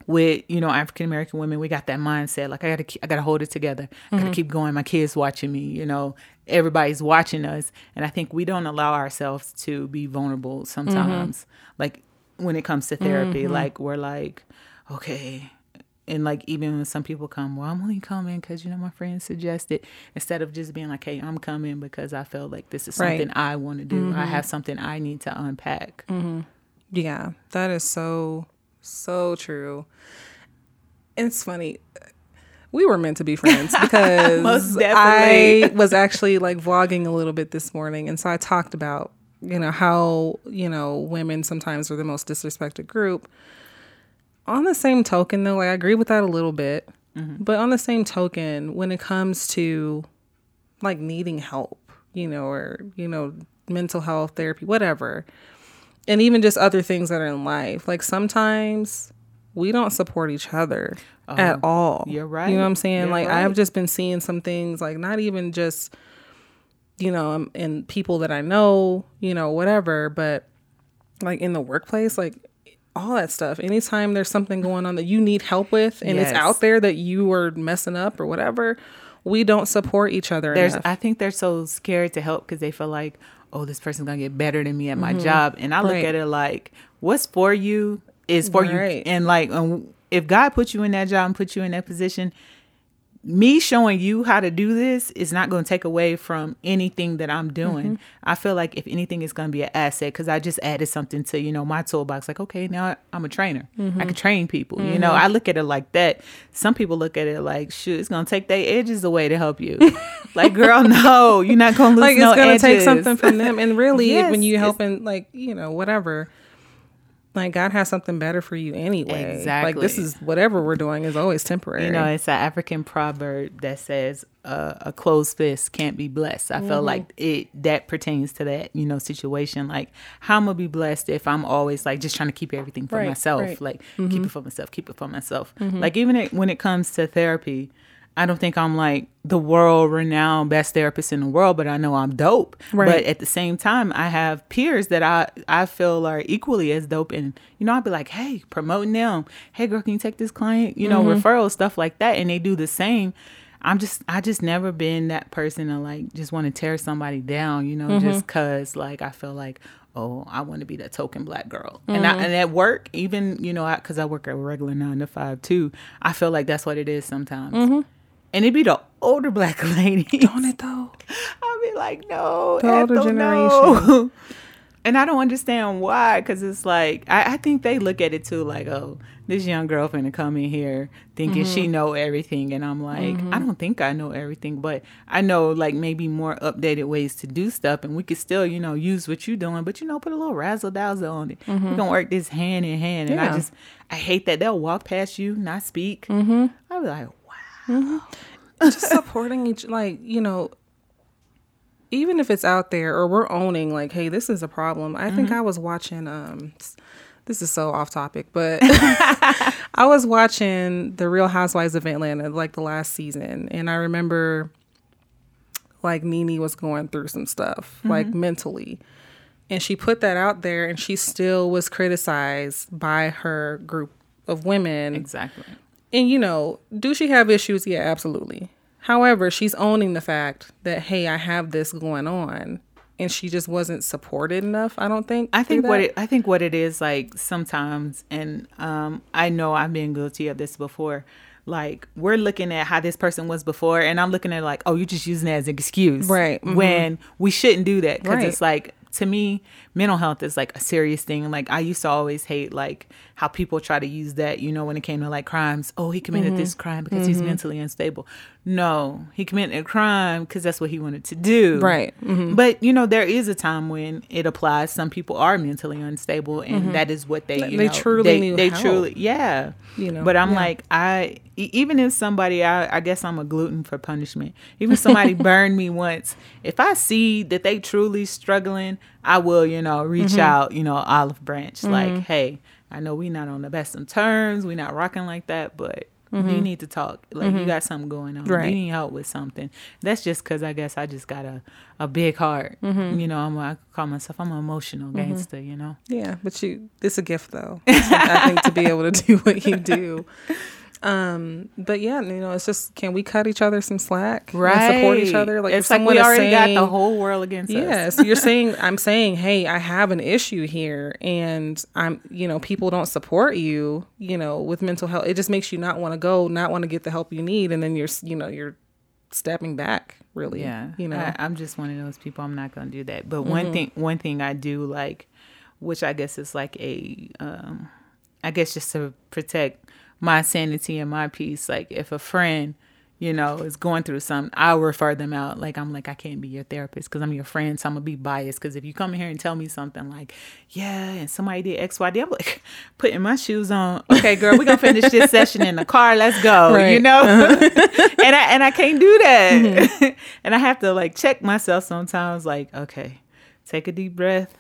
with you know African American women, we got that mindset like I gotta keep, I gotta hold it together. I gotta mm-hmm. keep going. My kids watching me. You know, everybody's watching us, and I think we don't allow ourselves to be vulnerable sometimes. Mm-hmm. Like when it comes to therapy, mm-hmm. like we're like, okay. And like even when some people come, well, I'm only coming because you know my friend suggested. Instead of just being like, hey, I'm coming because I feel like this is Right. something I want to do. I have something I need to unpack. Yeah, that is so so true. It's funny. We were meant to be friends because I was actually like vlogging a little bit this morning, and so I talked about you know how you know women sometimes are the most disrespected group. On the same token, though, like, I agree with that a little bit, mm-hmm. but on the same token, when it comes to like needing help, you know, or you know, mental health therapy, whatever, and even just other things that are in life. Like sometimes we don't support each other at all. You're right. You know what I'm saying? You're like right. I've just been seeing some things, like not even just, you know, um, in people that I know, you know, whatever, but like in the workplace, like all that stuff. Anytime there's something going on that you need help with and it's out there that you are messing up or whatever, we don't support each other there's enough. I think they're so scared to help because they feel like, oh, this person's gonna get better than me at my job, and I look Mm-hmm. Right. at it like, what's for you is for Right. you, and like, um, if God put you in that job and put you in that position, me showing you how to do this is not going to take away from anything that I'm doing. Mm-hmm. I feel like if anything, it's going to be an asset because I just added something to you know my toolbox. Like, okay, now I'm a trainer. Mm-hmm. I can train people. You know, I look at it like that. Some people look at it like, shoot, it's going to take their edges away to help you. like, girl, no, you're not going to lose like no it's gonna take something from them and really Yes, when you helping like you know whatever like god has something better for you anyway Exactly. like this is whatever we're doing is always temporary You know, it's an African proverb that says uh, a closed fist can't be blessed. I feel mm-hmm. like it that pertains to that, you know, situation. Like, how am I be blessed if I'm always like just trying to keep everything for Right, myself? right. Like, keep mm-hmm. it for myself, keep it for myself. Mm-hmm. Like, even it, when it comes to therapy, I don't think I'm like the world renowned best therapist in the world, but I know I'm dope. Right. But at the same time, I have peers that I I feel are equally as dope, and you know I'd be like, hey, promoting them. Hey, girl, can you take this client? You know, mm-hmm. referrals, stuff like that, and they do the same. I'm just I just never been that person to like just want to tear somebody down, you know, just mm-hmm. cause like I feel like oh I want to be that token black girl, and I, mm-hmm. and at work even you know because I, work a regular nine to five too, I feel like that's what it is sometimes. And it'd be the older black lady. on it though I'll be like, no, The older generation. no. and I don't understand why, because it's like I, I think they look at it too, like, oh, this young girl finna come in here thinking she mm-hmm. know everything, and I'm like, I mm-hmm. don't think I know everything, but I know like maybe more updated ways to do stuff, and we could still, you know, use what you're doing, but you know, put a little razzle dazzle on it. We mm-hmm. can work this hand in hand, and I just I hate that they'll walk past you, not speak. Mm-hmm. I'll be like, wow. just supporting each like you know even if it's out there or we're owning like hey this is a problem i think mm-hmm. i was watching um this is so off topic but i was watching the real housewives of atlanta like the last season and i remember like Nene was going through some stuff like mm-hmm. mentally and she put that out there and she still was criticized by her group of women Exactly. And you know, do she have issues? Yeah, absolutely. However, she's owning the fact that hey, I have this going on, and she just wasn't supported enough. I don't think. I think what it I think what it is like sometimes and um I know I've been guilty of this before. Like we're looking at how this person was before and I'm looking at like, oh, you're just using it as an excuse. Right, mhm. When we shouldn't do that. Because Right. it's like to me, mental health is like a serious thing. Like I used to always hate like how people try to use that, you know, when it came to like crimes. Oh, he committed Mm-hmm. this crime because he's mentally unstable. No, he committed a crime because that's what he wanted to do. Right. Mm-hmm. But you know, there is a time when it applies. Some people are mentally unstable, and that is what they you Mm-hmm. They know, truly they, they truly yeah. You know, but I'm yeah. like I even if somebody I I guess I'm a gluten for punishment. Even if somebody burned me once, if I see that they truly struggling, I will you know reach Mm-hmm. out you know olive branch like hey I know we not on the best of terms, we not rocking like that, but. You need to talk. Like you got something going on. Mm-hmm. Right. You need help with something. That's just because I guess I just got a, a big heart. Mm-hmm. You know, I'm I call myself I'm an emotional gangster. You know. Yeah, but you it's a gift though. I think to be able to do what you do. Um, but yeah, you know, it's just can we cut each other some slack? and support each other. Like it's if like someone we is already got the whole world against us. Yeah, so you're saying I'm saying, hey, I have an issue here, and I'm, you know, people don't support you, you know, with mental health. It just makes you not want to go, not want to get the help you need, and then you're, you know, you're stepping back, really. Yeah, you know, Mm-hmm. I, I'm just one of those people. I'm not gonna do that. But one thing, one thing I do like, which I guess is like a, um, I guess just to protect my sanity and my peace. Like if a friend, you know, is going through something, I'll refer them out. Like I'm like I can't be your therapist because I'm your friend, so I'm gonna be biased. Because if you come here and tell me something like, yeah, and somebody did X, Y, D, I'm like putting my shoes on. Okay, girl, we're gonna finish this session in the car. Let's go. You Right. know, and I and I can't do that. Mm-hmm. and I have to like check myself sometimes. Like, okay, take a deep breath.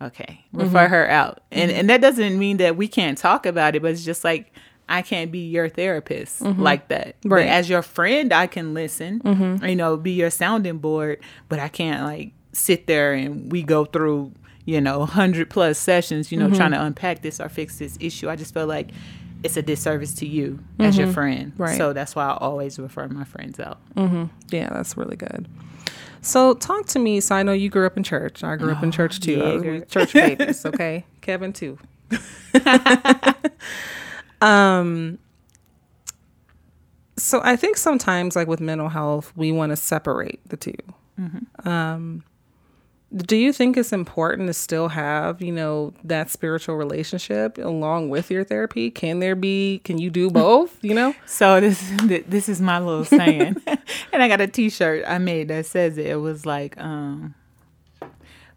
Okay, refer mm-hmm. her out. And mm-hmm. and that doesn't mean that we can't talk about it, but it's just like I can't be your therapist mm-hmm. like that. But Right. as your friend, I can listen. Mm-hmm. You know, be your sounding board, but I can't like sit there and we go through you know hundred plus sessions. You know, mm-hmm. trying to unpack this or fix this issue. I just feel like it's a disservice to you as your friend. Right. So that's why I always refer my friends out. yeah, that's really good. So talk to me. So I know you grew up in church. I grew up in oh, church too. yeah, church babies. Okay, Kevin too. um. So I think sometimes, like with mental health, we want to separate the 2 Um, do you think it's important to still have, you know, that spiritual relationship along with your therapy? Can there be? Can you do both? You know? So this this is my little saying, and I got a T-shirt I made that says it. It was like, um,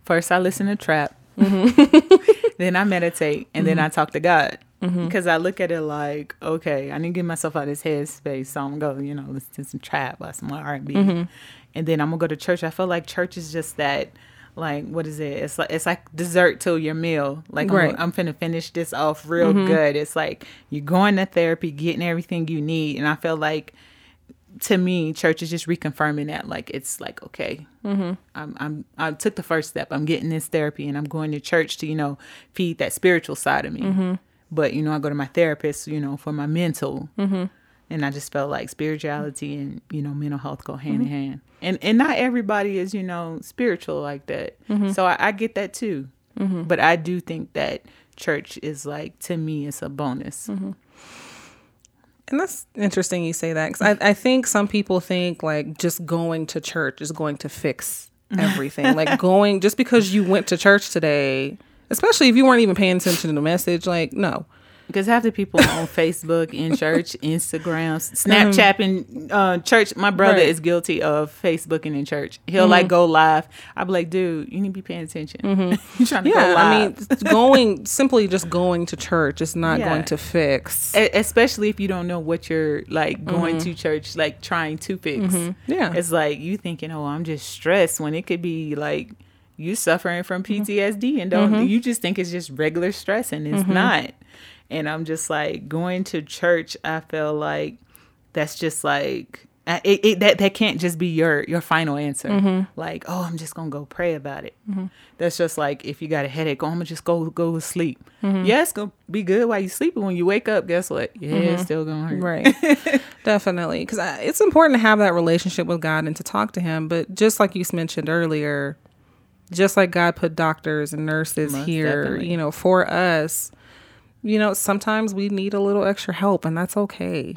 first I listen to trap, then I meditate, and then I talk to God. Mm-hmm. Because I look at it like, okay, I need to get myself out of this headspace, so I'm gonna go, you know, listen to some trap or some R and B, mm-hmm. and then I'm gonna go to church. I feel like church is just that, like, what is it? It's like it's like dessert to your meal. Like, Right. I'm, I'm finna finish this off real mm-hmm. good. It's like you're going to therapy, getting everything you need, and I feel like to me, church is just reconfirming that. Like it's like okay, I'm I'm I took the first step. I'm getting this therapy, and I'm going to church to you know feed that spiritual side of me. But you know, I go to my therapist, you know, for my mental. Mm-hmm. And I just felt like spirituality and you know mental health go hand mm-hmm. in hand, and and not everybody is you know spiritual like that. Mm-hmm. So I, I get that too, but I do think that church is like to me it's a bonus. And that's interesting you say that because I, I think some people think like just going to church is going to fix everything. like going just because you went to church today, especially if you weren't even paying attention to the message, like no. Because half the people on Facebook, in church, Instagram, mm-hmm. Snapchatting, uh, church. My brother Right. is guilty of Facebooking in church. He'll mm-hmm. like go live. I'll be like, dude, you need to be paying attention. Mm-hmm. You're trying to go Yeah, live. I mean, going simply just going to church is not Yeah. going to fix. E- especially if you don't know what you're like going to church, like trying to fix. Yeah. It's like you thinking, oh, I'm just stressed when it could be like you suffering from mm-hmm. PTSD and don't mm-hmm. you just think it's just regular stress and it's mm-hmm. not. And I'm just like going to church. I feel like that's just like it, it that that can't just be your your final answer. Like, oh, I'm just gonna go pray about it. That's just like if you got a headache, oh, I'm gonna just go go to sleep. Yeah, it's gonna be good while you sleeping. When you wake up, guess what? Yeah, it's still gonna hurt. Right. Definitely. Because it's important to have that relationship with God and to talk to Him. But just like you mentioned earlier, just like God put doctors and nurses Most here, definitely. you know, for us, you know, sometimes we need a little extra help, and that's okay.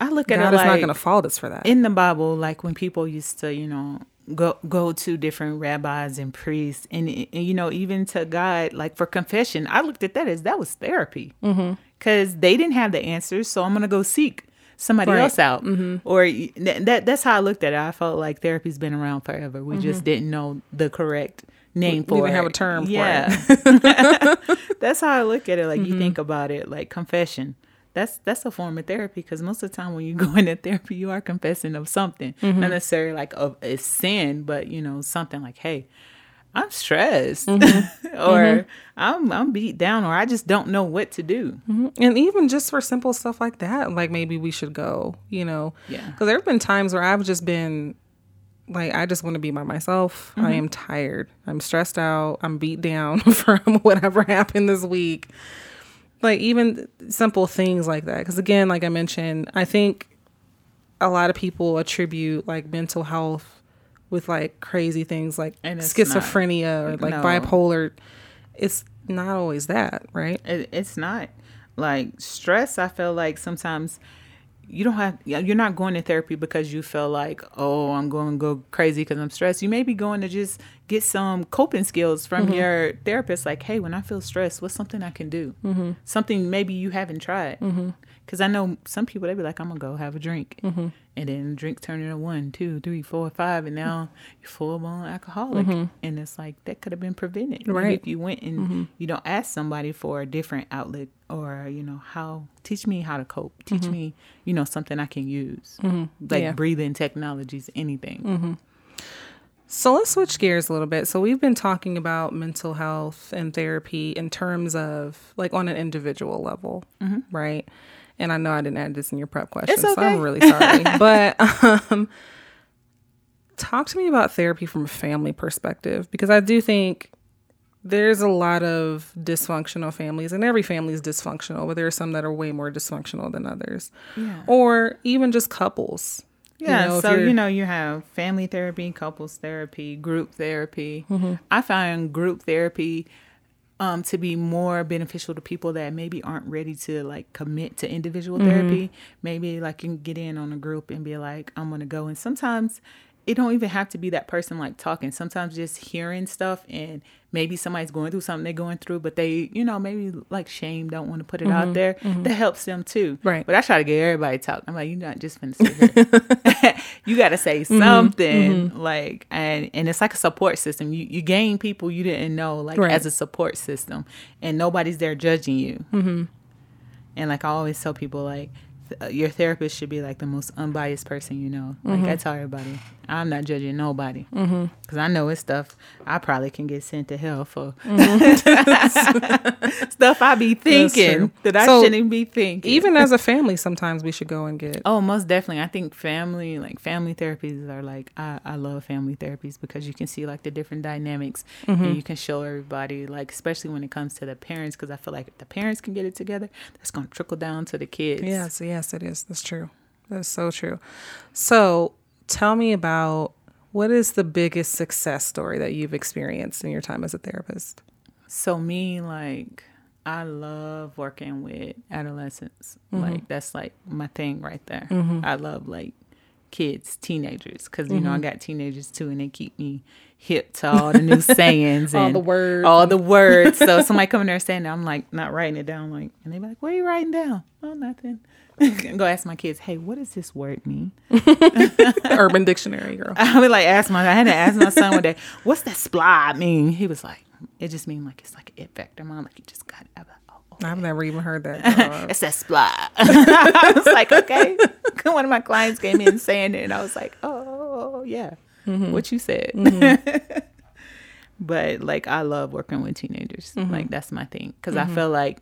I look at it. God it is like not going to fault us for that. in the Bible, like when people used to, you know, go go to different rabbis and priests, and, and you know, even to God, like for confession, I looked at that as that was therapy, mm-hmm. because they didn't have the answers, so I'm gonna go seek somebody Right. else out, or y- th- that that's how I looked at it. I felt like therapy's been around forever. We just didn't know the correct name We for didn't it. have a term for it. yeah. that's how I look at it. Like Mm-hmm. you think about it, like confession. That's that's a form of therapy because most of the time when you go into therapy, you are confessing of something, Mm-hmm. not necessarily like of a sin, but you know something like, hey, I'm stressed, Mm-hmm. or mm-hmm. I'm I'm beat down, or I just don't know what to do. Mm-hmm. and even just for simple stuff like that, like maybe we should go, you know. Yeah. Because there have been times where I've just been like, I just want to be by myself. I mm-hmm. am tired. I'm stressed out. I'm beat down from whatever happened this week. Like, even simple things like that. Because, again, like I mentioned, I think a lot of people attribute like mental health with like crazy things like it's not. schizophrenia or like No. bipolar. It's not always that, right? It, it's not like stress. I feel like sometimes you don't have you're not going to therapy because you feel like oh I'm going to go crazy because I'm stressed. You may be going to just get some coping skills from mm-hmm. your therapist. Like hey, when I feel stressed, what's something I can do? Mm-hmm. Something maybe you haven't tried. Mm-hmm. Because I know some people they be like I'm gonna go have a drink, mm-hmm. and then drink turn into one, two, three, four, five, and now you're full blown alcoholic. Mm-hmm. And it's like that could have been prevented. Maybe if you went and mm-hmm. you don't ask somebody for a different outlet or you know how teach me how to cope. Teach me you know something i can use. Like Yeah. breathing technologies anything. So let's switch gears a little bit. So we've been talking about mental health and therapy in terms of like on an individual level, right? And I know I didn't add this in your prep question, so. I'm really sorry. but um, talk to me about therapy from a family perspective because I do think there's a lot of dysfunctional families, and every family is dysfunctional, but there are some that are way more dysfunctional than others, Yeah. or even just couples. You yeah know, so you know you have family therapy couples therapy group therapy Mm-hmm. i find group therapy um, to be more beneficial to people that maybe aren't ready to like commit to individual Mm-hmm. therapy maybe like you can get in on a group and be like i'm gonna go and sometimes it don't even have to be that person like talking sometimes just hearing stuff and maybe somebody's going through something they're going through but they you know maybe like shame don't want to put it out there that helps them too Mm-hmm. Right. but i try to get everybody to talk i'm like you're not just gonna sit here you got to say something like and and it's like a support system you you gain people you didn't know like Right. as a support system and nobody's there judging you mm-hmm. and like i always tell people like your therapist should be like the most unbiased person you know. Like i mm-hmm. tell everybody i'm not judging nobody. Mm-hmm. Because i know it's stuff i probably can get sent to hell for. Mm-hmm. Stuff i be thinking that i So, shouldn't be thinking. even as a family, sometimes we should go and get Oh, most definitely. I think family, like family therapies, are like I, I love family therapies because you can see like the different dynamics Mm-hmm. and you can show everybody, like especially when it comes to the parents, because I feel like if the parents can get it together, that's gonna trickle down to the kids. Yes, yes, it is. That's true. That's so true. So, tell me about what is the biggest success story that you've experienced in your time as a therapist? So me, like, I love working with adolescents. Mm-hmm. Like that's like my thing right there. I love like kids, teenagers, because you know I got teenagers too, and they keep me hip to all the new sayings All and the words. all the words. So somebody come in there saying, that, I'm like not writing it down, like, and they be like, "What are you writing down?" Oh, nothing. Go ask my kids, "Hey, what does this word mean?" Urban Dictionary, girl. I would like ask my I had to ask my son one day, what's that splod mean? He was like, it just mean like it's like an it vector, mom. Like you just got it. I've never even heard that. it's that splod. I was like, okay. One of my clients came in saying it, and I was like, oh yeah, Mm-hmm. what you said. Mm-hmm. but like, I love working with teenagers. Mm-hmm. Like that's my thing because I feel like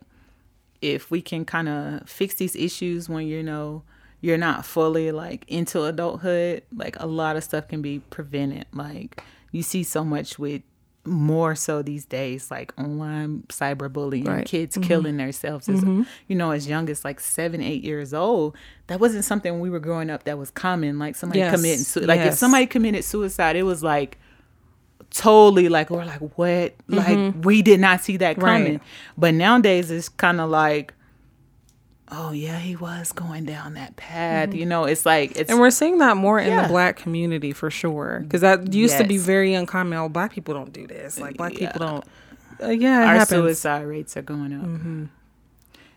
if we can kind of fix these issues when you know you're not fully like into adulthood, like a lot of stuff can be prevented. Like you see so much with more so these days, like online cyberbullying, Right. kids killing themselves. As, You know, as young as like seven, eight years old, that wasn't something we were growing up that was common. Like somebody Yes. committing, su- like if somebody committed suicide, it was like totally like we're like what like we did not see that Mm-hmm. Right. coming but nowadays it's kind of like oh yeah he was going down that path you know it's like it's Mm-hmm. And we're seeing that more in Yeah. the black community for sure. Because that used to be very uncommon. Oh, black people don't do this. Like, black people don't. Uh, yeah, it our happens. suicide rates are going up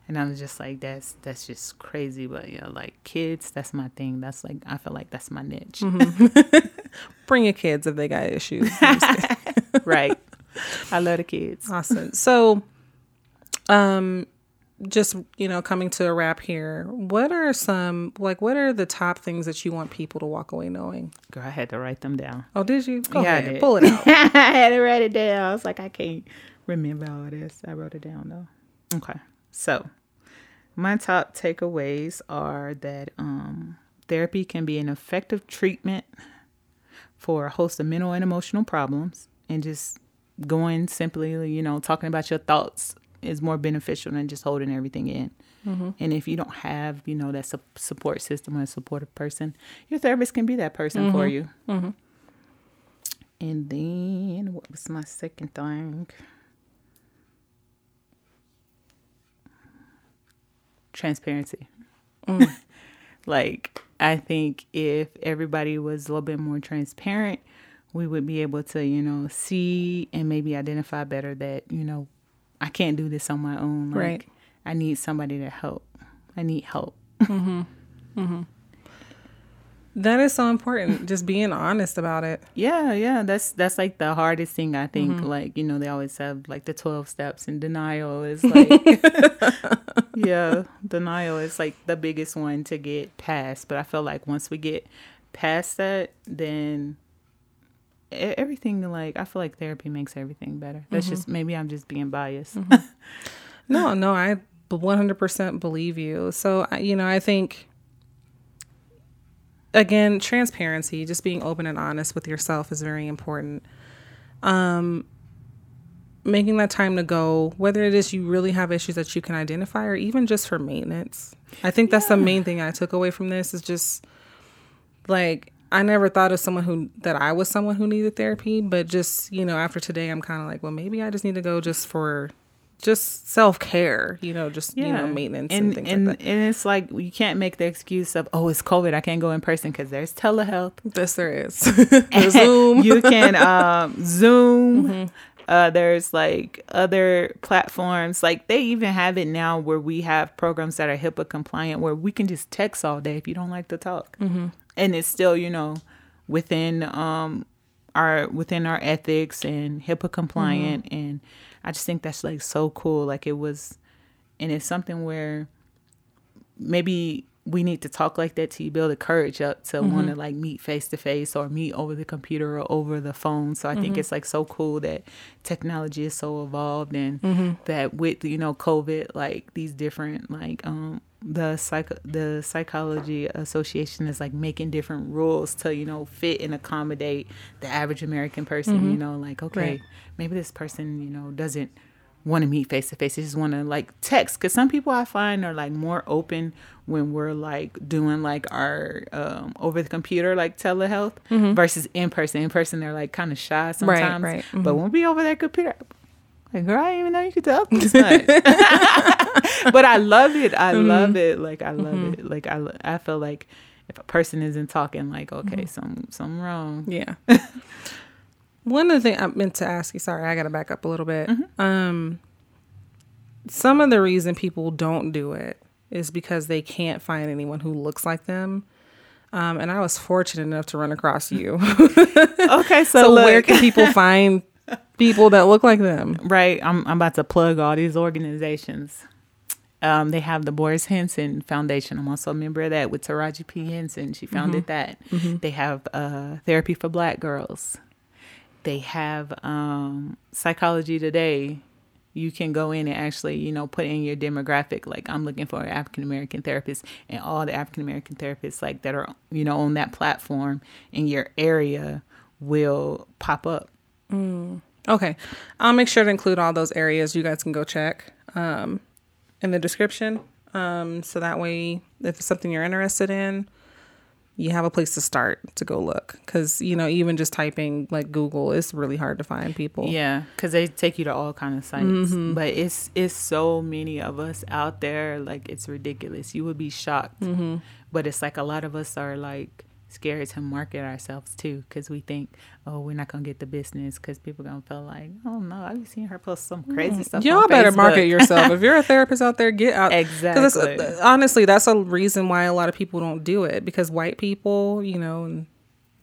and i was just like that's that's just crazy but yeah like kids that's my thing that's like i feel like that's my niche Mm-hmm. Bring your kids if they got issues. right i love the kids awesome. So, um, just you know, coming to a wrap here. What are some like? What are the top things that you want people to walk away knowing? girl i had to write them down Oh, did you? Go Yeah, ahead, pull it out. I had to write it down. I was like, I can't remember all this. I wrote it down though. Okay. So my top takeaways are that um, therapy can be an effective treatment for a host of mental and emotional problems and just going simply, you know, talking about your thoughts is more beneficial than just holding everything in. Mm-hmm. And if you don't have, you know, that su- support system or a supportive person, your therapist can be that person for mm-hmm. you. Mm-hmm. And then what was my second thing? Transparency. Mm. like I think if everybody was a little bit more transparent, we would be able to, you know, see and maybe identify better that, you know, I can't do this on my own. Like Right. I need somebody to help. I need help. Mm-hmm. Mm-hmm. That is so important. Just being honest about it. Yeah, yeah, that's that's like the hardest thing I think. Mm-hmm. Like you know, they always have like the twelve steps, and denial is like, yeah, denial is like the biggest one to get past. But I feel like once we get past that, then everything like I feel like therapy makes everything better. That's just maybe I'm just being biased. No, no, I 100% believe you. So, you know, I think, again, transparency, just being open and honest with yourself is very important. Um, making that time to go, whether it is you really have issues that you can identify or even just for maintenance. I think that's the main thing I took away from this is just like, I never thought of someone who that I was someone who needed therapy, but just, you know, after today I'm kind of like, well, maybe I just need to go just for just self-care, you know, just, you know, maintenance and, and things and, like that. and it's like you can't make the excuse of oh it's COVID I can't go in person because there's telehealth. This there is. The Zoom. you can um, Zoom. Uh, there's like other platforms, like they even have it now where we have programs that are HIPAA compliant where we can just text all day if you don't like to talk, and it's still you know within um our within our ethics and HIPAA compliant, and I just think that's like so cool. Like it was, and it's something where maybe we need to talk like that to build the courage up to want to like meet face to face or meet over the computer or over the phone. So I think it's like so cool that technology is so evolved and that with you know COVID, like these different like um the psych the psychology association is like making different rules to you know fit and accommodate the average American person. You mm-hmm. know, like okay, Right. maybe this person you know doesn't want to meet face to face. They just want to like text. Cause some people I find are like more open when we're like doing like our um, over the computer like telehealth mm-hmm. versus in person. In person they're like kind of shy sometimes. right. But mm-hmm. when we over that computer, like girl, I didn't even know you could tell this much. but I love it. I love it. Like I love it. Like I I feel like if a person isn't talking, like okay, some something wrong. Yeah. One of the things I meant to ask you, sorry, I got to back up a little bit. Um, some of the reason people don't do it is because they can't find anyone who looks like them. Um, and I was fortunate enough to run across you. Okay, so, so where can people find people that look like them? right, I'm I'm about to plug all these organizations. Um, they have the Boris Henson Foundation. I'm also a member of that with Taraji P. Henson. She founded that. They have uh, Therapy for Black Girls. They have um, Psychology Today. You can go in and actually, you know, put in your demographic. Like I'm looking for an African American therapist, and all the African American therapists like that are, you know, on that platform in your area will pop up. Okay. I'll make sure to include all those areas you guys can go check um, in the description. Um, so that way, if it's something you're interested in, you have a place to start to go look. Because, you know, even just typing like Google, it's really hard to find people. Yeah, because they take you to all kind of sites. But it's it's so many of us out there, like it's ridiculous. You would be shocked. But it's like a lot of us are like scared to market ourselves too, because we think, oh, we're not gonna get the business, because people gonna feel like, oh no, I've seen her post some crazy stuff. Y'all better market yourself. if you're a therapist out there, get out. it's- Exactly. uh, honestly, that's a reason why a lot of people don't do it because white people, you know,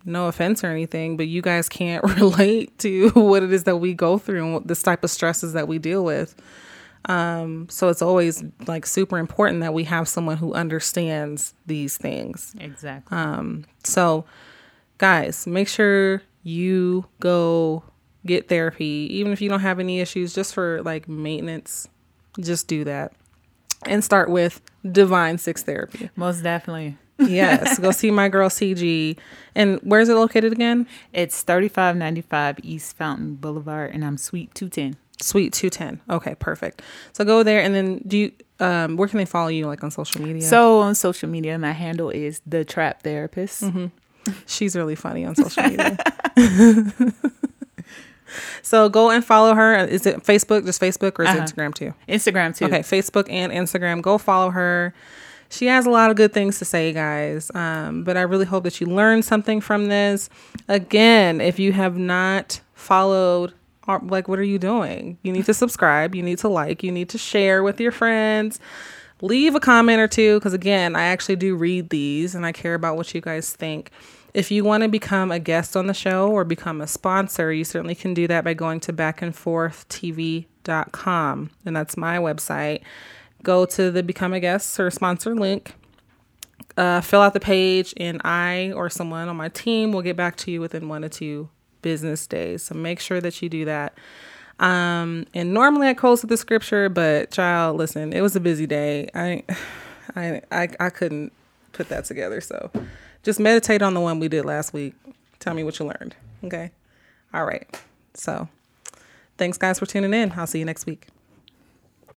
no offense or anything, but you guys can't relate to what it is that we go through and what this type of stresses that we deal with. Um, so it's always like super important that we have someone who understands these things. Exactly. Um, so, guys, make sure you go get therapy, even if you don't have any issues, just for like maintenance. Just do that, and start with Divine Six Therapy. Most definitely. Yes, go see my girl CG. And where's it located again? It's thirty five ninety five East Fountain Boulevard, and I'm Suite two ten. Suite two ten. Okay, perfect. So go there, and then do you? Um, where can they follow you, like on social media? So on social media, my handle is the Trap Therapist. She's really funny on social media. so go and follow her. Is it Facebook, just Facebook, or is it Uh-huh. Instagram too? Instagram too. Okay, Facebook and Instagram. Go follow her. She has a lot of good things to say, guys. Um, but I really hope that you learned something from this. Again, if you have not followed, our- like, what are you doing? You need to subscribe. You need to like. You need to share with your friends. Leave a comment or two because, again, I actually do read these and I care about what you guys think. If you want to become a guest on the show or become a sponsor, you certainly can do that by going to backandforthtv.com. And that's my website. Go to the become a guest or sponsor link, uh, fill out the page, and I or someone on my team will get back to you within one to two business days. So make sure that you do that. Um, and normally I close with the scripture, but child, listen, it was a busy day. I, I, I, I couldn't put that together. So just meditate on the one we did last week. Tell me what you learned. Okay. All right. So thanks guys for tuning in. I'll see you next week.